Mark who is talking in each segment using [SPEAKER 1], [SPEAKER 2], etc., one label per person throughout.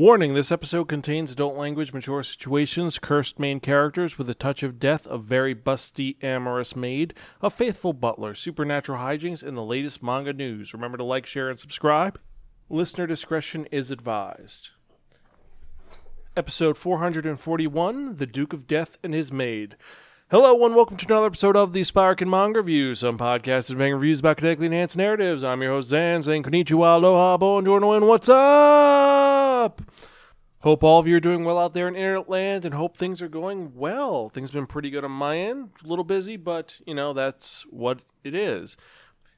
[SPEAKER 1] Warning this episode contains adult language, mature situations, cursed main characters with a touch of death, a very busty, amorous maid, a faithful butler, supernatural hijinks, and the latest manga news. Remember to like, share, and subscribe. Listener discretion is advised. Episode 441 The Duke of Death and His Maid. Hello, and welcome to another episode of the Spiraken Manga Review, some podcasts advancing reviews about kinetically enhanced narratives. I'm your host, Zan, saying konnichiwa, aloha, bonjour, and what's up? Hope all of you are doing well out there in internet land and hope things are going well. Things have been pretty good on my end. A little busy, but, you know, that's what it is.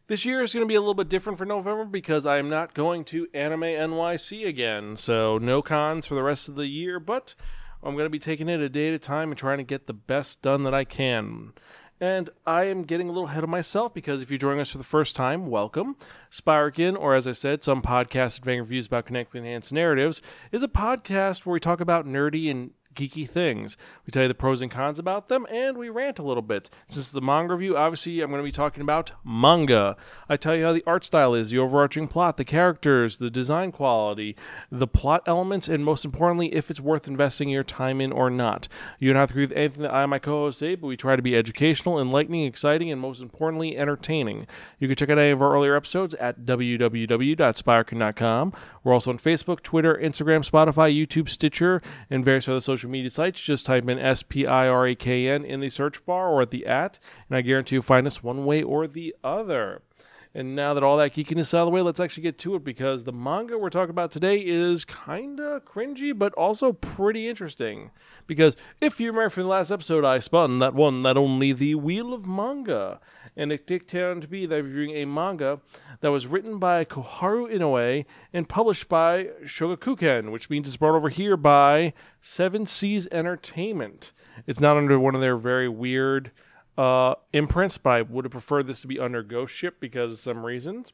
[SPEAKER 1] This year is going to be a little bit different for November because I am not going to Anime NYC again. So, no cons for the rest of the year, but I'm going to be taking it a day at a time and trying to get the best done that I can. And I am getting a little ahead of myself because if you're joining us for the first time, welcome. Spiraken, or as I said, some podcast advancing reviews about connected enhanced narratives, is a podcast where we talk about nerdy and geeky things. We tell you the pros and cons about them, and we rant a little bit. Since the manga review, obviously, I'm going to be talking about manga. I tell you how the art style is, the overarching plot, the characters, the design quality, the plot elements, and most importantly, if it's worth investing your time in or not. You don't have to agree with anything that I and my co hosts say, but we try to be educational, enlightening, exciting, and most importantly, entertaining. You can check out any of our earlier episodes at www.spiraken.com. We're also on Facebook, Twitter, Instagram, Spotify, YouTube, Stitcher, and various other social media sites. Just type in S P I R A K N in the search bar or at the at, and I guarantee you'll find us one way or the other. And now that all that geekiness is out of the way, let's actually get to it because the manga we're talking about today is kind of cringy, but also pretty interesting. Because if you remember from the last episode, I spun that one, that only the Wheel of Manga. And it did turn to be that we're reviewing a manga that was written by Koharu Inoue and published by Shogakukan, which means it's brought over here by Seven Seas Entertainment. It's not under one of their very weird uh, imprints, but I would have preferred this to be under Ghost Ship because of some reasons.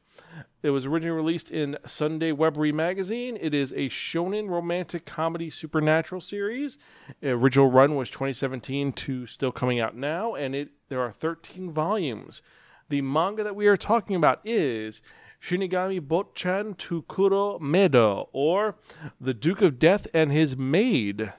[SPEAKER 1] It was originally released in Sunday Webry magazine. It is a shonen romantic comedy supernatural series. The original run was 2017 to still coming out now, and it there are 13 volumes. The manga that we are talking about is Shinigami Botchan Tukuro Medo, or The Duke of Death and His Maid.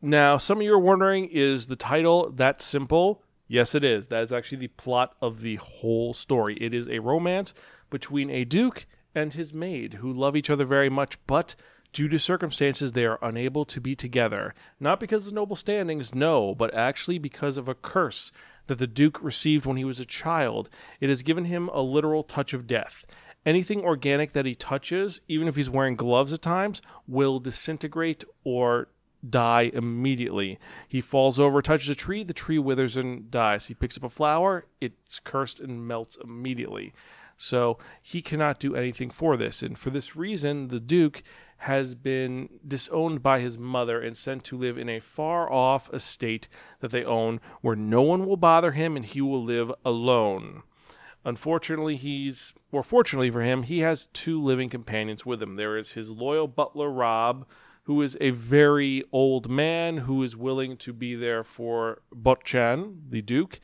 [SPEAKER 1] Now, some of you are wondering, is the title that simple? Yes, it is. That is actually the plot of the whole story. It is a romance between a duke and his maid who love each other very much, but due to circumstances, they are unable to be together. Not because of noble standings, no, but actually because of a curse that the duke received when he was a child. It has given him a literal touch of death. Anything organic that he touches, even if he's wearing gloves at times, will disintegrate or die immediately. He falls over, touches a tree, the tree withers and dies. He picks up a flower, it's cursed and melts immediately. So he cannot do anything for this. And for this reason, the Duke has been disowned by his mother and sent to live in a far off estate that they own where no one will bother him and he will live alone. Unfortunately, he's, or fortunately for him, he has two living companions with him. There is his loyal butler, Rob, who is a very old man who is willing to be there for Botchan, the Duke.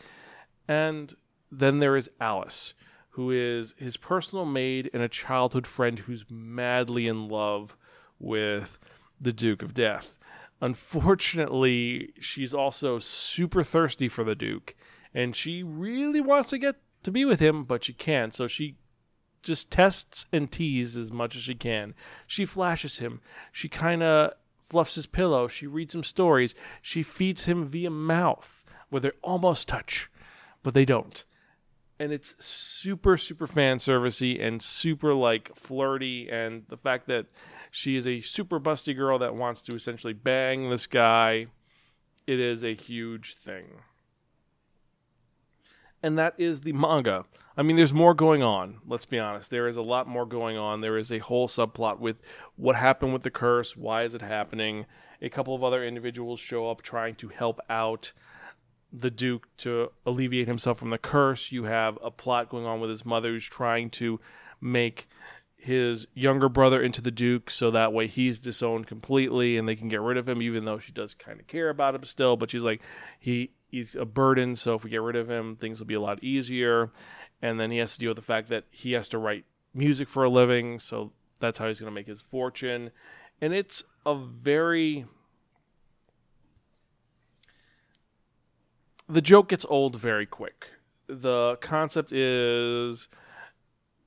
[SPEAKER 1] And then there is Alice, who is his personal maid and a childhood friend who's madly in love with the Duke of Death. Unfortunately, she's also super thirsty for the Duke, and she really wants to get to be with him, but she can't. So she just tests and teases as much as she can. She flashes him. She kind of fluffs his pillow. She reads him stories. She feeds him via mouth, where they almost touch, but they don't. And it's super, super fan servicey and super like flirty. And the fact that she is a super busty girl that wants to essentially bang this guy, it is a huge thing and that is the manga. I mean, there's more going on. Let's be honest. There is a lot more going on. There is a whole subplot with what happened with the curse. Why is it happening? A couple of other individuals show up trying to help out the Duke to alleviate himself from the curse. You have a plot going on with his mother who's trying to make his younger brother into the Duke so that way he's disowned completely and they can get rid of him, even though she does kind of care about him still. But she's like, he he's a burden. So if we get rid of him, things will be a lot easier. And then he has to deal with the fact that he has to write music for a living. So that's how he's going to make his fortune. and it's a very the joke gets old very quick. The concept is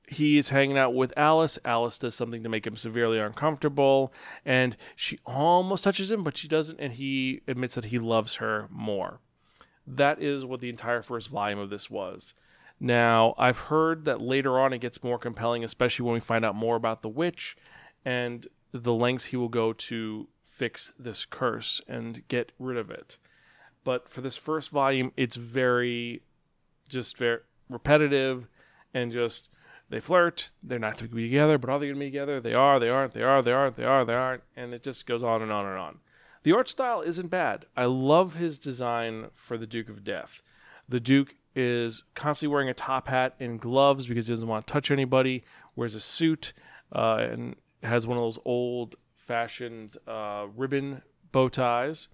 [SPEAKER 1] he is hanging out with Alice. Alice does something to make him severely uncomfortable, and she almost touches him, but she doesn't, and he admits that he loves her more. That is what the entire first volume of this was. Now, I've heard that later on it gets more compelling, especially when we find out more about the witch and the lengths he will go to fix this curse and get rid of it. But for this first volume, it's very, just very repetitive and just they flirt. They're not to be together, but are they going to be together? They are. They aren't. They are. They aren't. They are. They aren't. And it just goes on and on and on. The art style isn't bad. I love his design for the Duke of Death. The Duke is constantly wearing a top hat and gloves because he doesn't want to touch anybody. Wears a suit uh, and has one of those old-fashioned uh, ribbon bow ties.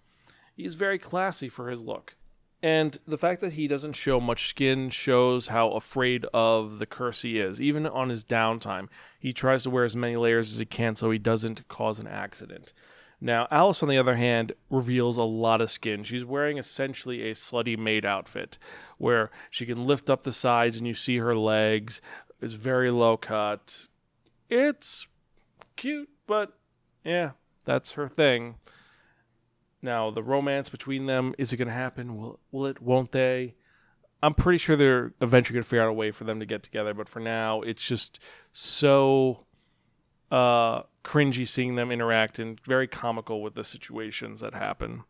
[SPEAKER 1] He's very classy for his look. And the fact that he doesn't show much skin shows how afraid of the curse he is. Even on his downtime, he tries to wear as many layers as he can so he doesn't cause an accident. Now, Alice, on the other hand, reveals a lot of skin. She's wearing essentially a slutty maid outfit where she can lift up the sides and you see her legs. It's very low cut. It's cute, but yeah, that's her thing. Now, the romance between them, is it going to happen? Will, will it? Won't they? I'm pretty sure they're eventually going to figure out a way for them to get together, but for now, it's just so uh, cringy seeing them interact and very comical with the situations that happen.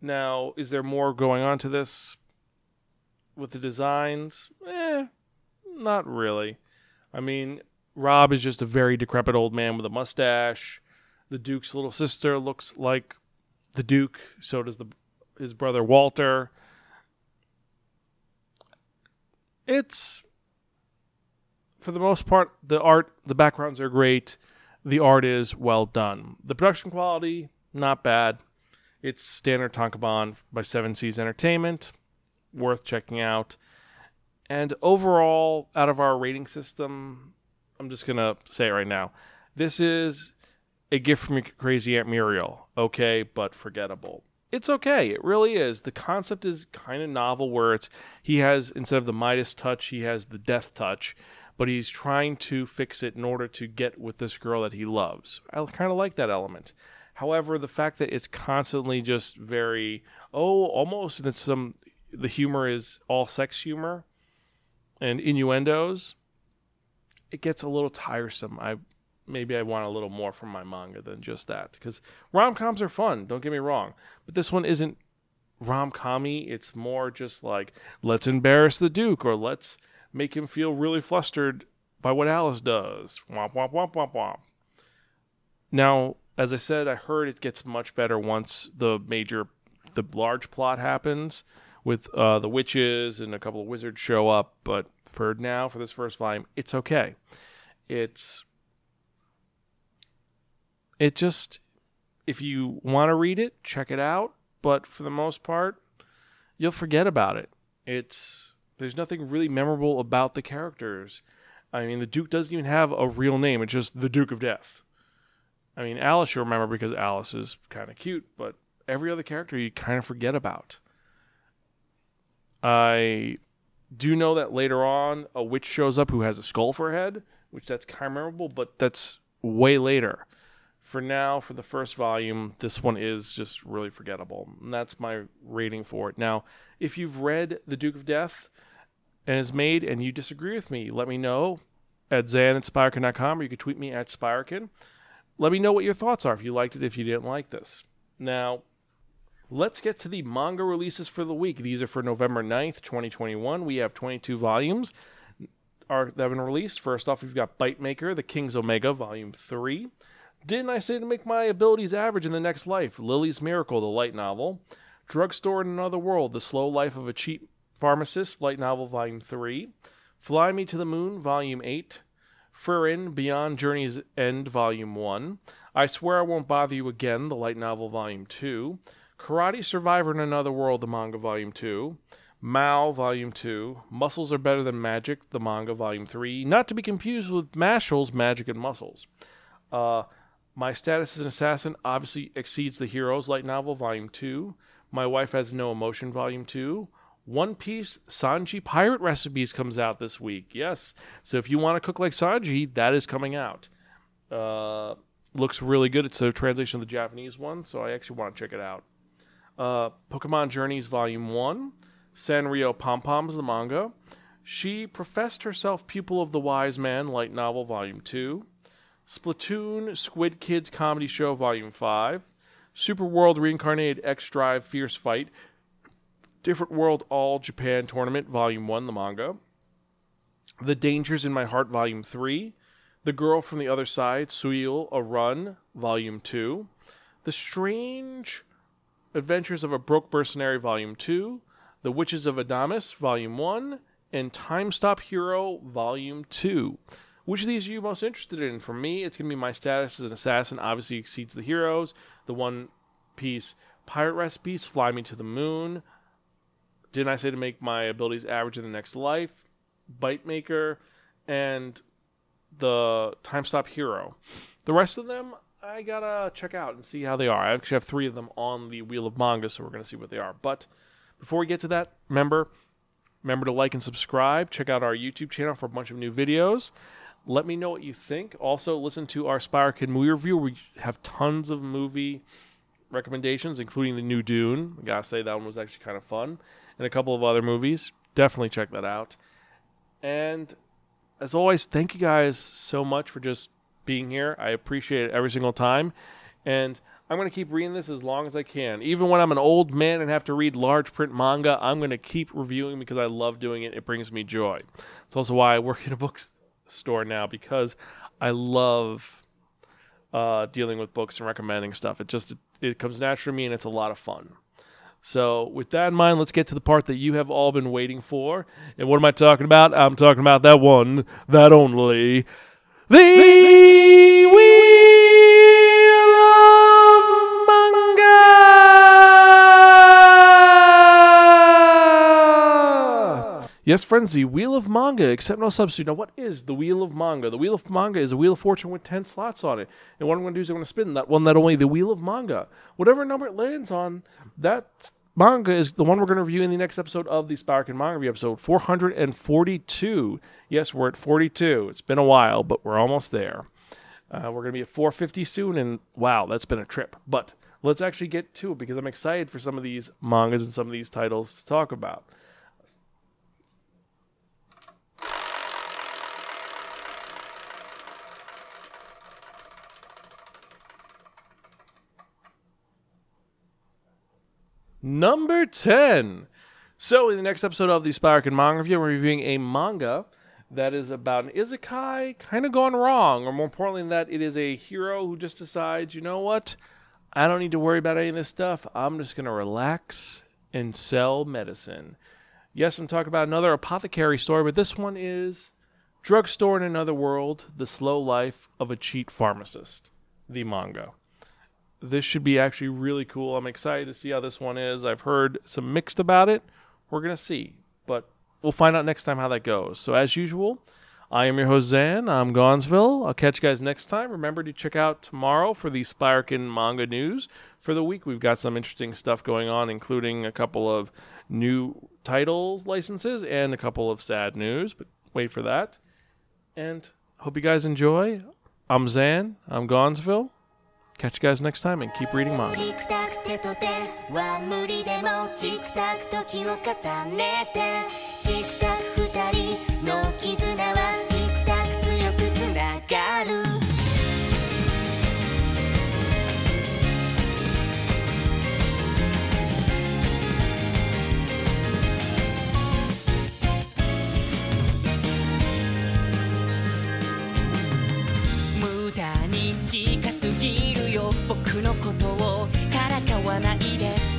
[SPEAKER 1] Now, is there more going on to this with the designs? Eh, not really. I mean, Rob is just a very decrepit old man with a mustache. The Duke's little sister looks like the Duke. So does the his brother Walter. It's for the most part the art, the backgrounds are great. The art is well done. The production quality not bad. It's standard Tankobon by Seven Seas Entertainment, worth checking out. And overall, out of our rating system, I'm just gonna say it right now. This is a gift from crazy Aunt Muriel, okay, but forgettable. It's okay. It really is. The concept is kind of novel where it's he has instead of the Midas touch, he has the death touch, but he's trying to fix it in order to get with this girl that he loves. I kind of like that element. However, the fact that it's constantly just very oh, almost and it's some the humor is all sex humor and innuendos. It gets a little tiresome. I maybe I want a little more from my manga than just that. Because rom coms are fun, don't get me wrong. But this one isn't rom commy. It's more just like, let's embarrass the Duke or let's make him feel really flustered by what Alice does. Womp, womp, womp, womp, womp. Now, as I said, I heard it gets much better once the major, the large plot happens with uh, the witches and a couple of wizards show up. But for now, for this first volume, it's okay. It's it just if you want to read it, check it out, but for the most part, you'll forget about it. It's there's nothing really memorable about the characters. I mean, the Duke doesn't even have a real name. It's just the Duke of Death. I mean, Alice you remember because Alice is kind of cute, but every other character you kind of forget about. I do know that later on a witch shows up who has a skull for a head, which that's kind of memorable, but that's way later for now, for the first volume, this one is just really forgettable. And that's my rating for it. Now, if you've read The Duke of Death and is made and you disagree with me, let me know at zan at spiraken.com or you can tweet me at spirekin. Let me know what your thoughts are if you liked it, if you didn't like this. Now, let's get to the manga releases for the week. These are for November 9th, 2021. We have 22 volumes are, that have been released. First off, we've got Bite Maker, The King's Omega, Volume 3. Didn't I say to make my abilities average in the next life? Lily's Miracle, the light novel. Drugstore in Another World, The Slow Life of a Cheap Pharmacist, light novel, volume 3. Fly Me to the Moon, volume 8. Frieren, Beyond Journey's End, volume 1. I Swear I Won't Bother You Again, the light novel, volume 2. Karate Survivor in Another World, the manga, volume 2. Mao, Volume 2. Muscles Are Better Than Magic, the manga, Volume 3. Not to be confused with Mashle's Magic and Muscles. Uh, My Status as an Assassin obviously exceeds the Heroes Light Novel Volume 2. My Wife Has No Emotion Volume 2. One Piece Sanji Pirate Recipes comes out this week. Yes. So if you want to cook like Sanji, that is coming out. Uh, looks really good. It's a translation of the Japanese one, so I actually want to check it out. Uh, Pokemon Journeys Volume 1. Sanrio Pom Poms, the manga. She professed herself pupil of the wise man, light novel, volume 2. Splatoon Squid Kids Comedy Show, volume 5. Super World Reincarnated X Drive Fierce Fight, Different World All Japan Tournament, volume 1, the manga. The Dangers in My Heart, volume 3. The Girl from the Other Side, Siúil, a Rún, volume 2. The Strange Adventures of a Broke Mercenary, volume 2. The Witches of Adamas, volume 1 and Time Stop Hero Volume 2. Which of these are you most interested in? For me, it's going to be my status as an assassin obviously exceeds the heroes. The One Piece Pirate Recipes, Fly Me to the Moon. Didn't I say to make my abilities average in the next life? Bite Maker, and the Time Stop Hero. The rest of them, I gotta check out and see how they are. I actually have three of them on the Wheel of Manga, so we're gonna see what they are. But before we get to that, remember Remember to like and subscribe. Check out our YouTube channel for a bunch of new videos. Let me know what you think. Also, listen to our Spiraken movie review. We have tons of movie recommendations, including the new Dune. I gotta say that one was actually kind of fun, and a couple of other movies. Definitely check that out. And as always, thank you guys so much for just being here. I appreciate it every single time. And I'm going to keep reading this as long as I can. Even when I'm an old man and have to read large print manga, I'm going to keep reviewing because I love doing it. It brings me joy. It's also why I work in a bookstore now because I love uh, dealing with books and recommending stuff. It just it, it comes naturally to me and it's a lot of fun. So, with that in mind, let's get to the part that you have all been waiting for. And what am I talking about? I'm talking about that one, that only, the, the Yes, the Wheel of Manga, except no substitute. Now, what is the Wheel of Manga? The Wheel of Manga is a Wheel of Fortune with 10 slots on it. And what I'm going to do is I'm going to spin that one, that only the Wheel of Manga. Whatever number it lands on, that manga is the one we're going to review in the next episode of the Spiraken Manga Review, episode 442. Yes, we're at 42. It's been a while, but we're almost there. Uh, we're going to be at 450 soon, and wow, that's been a trip. But let's actually get to it because I'm excited for some of these mangas and some of these titles to talk about. Number 10. So, in the next episode of the Spiraken Manga Review, we're reviewing a manga that is about an isekai kind of gone wrong, or more importantly than that, it is a hero who just decides, you know what? I don't need to worry about any of this stuff. I'm just going to relax and sell medicine. Yes, I'm talking about another apothecary story, but this one is Drugstore in Another World The Slow Life of a Cheat Pharmacist, the manga this should be actually really cool. I'm excited to see how this one is. I've heard some mixed about it. We're going to see, but we'll find out next time how that goes. So, as usual, I am your host, Zan. I'm Gonzville. I'll catch you guys next time. Remember to check out tomorrow for the Spiraken manga news. For the week, we've got some interesting stuff going on, including a couple of new titles licenses and a couple of sad news, but wait for that. And hope you guys enjoy. I'm Zan. I'm Gonzville. Catch you guys next time and keep reading manga. チクタク手と手は無理でもチクタク時を重ねてチクタク 僕のことをからかわないで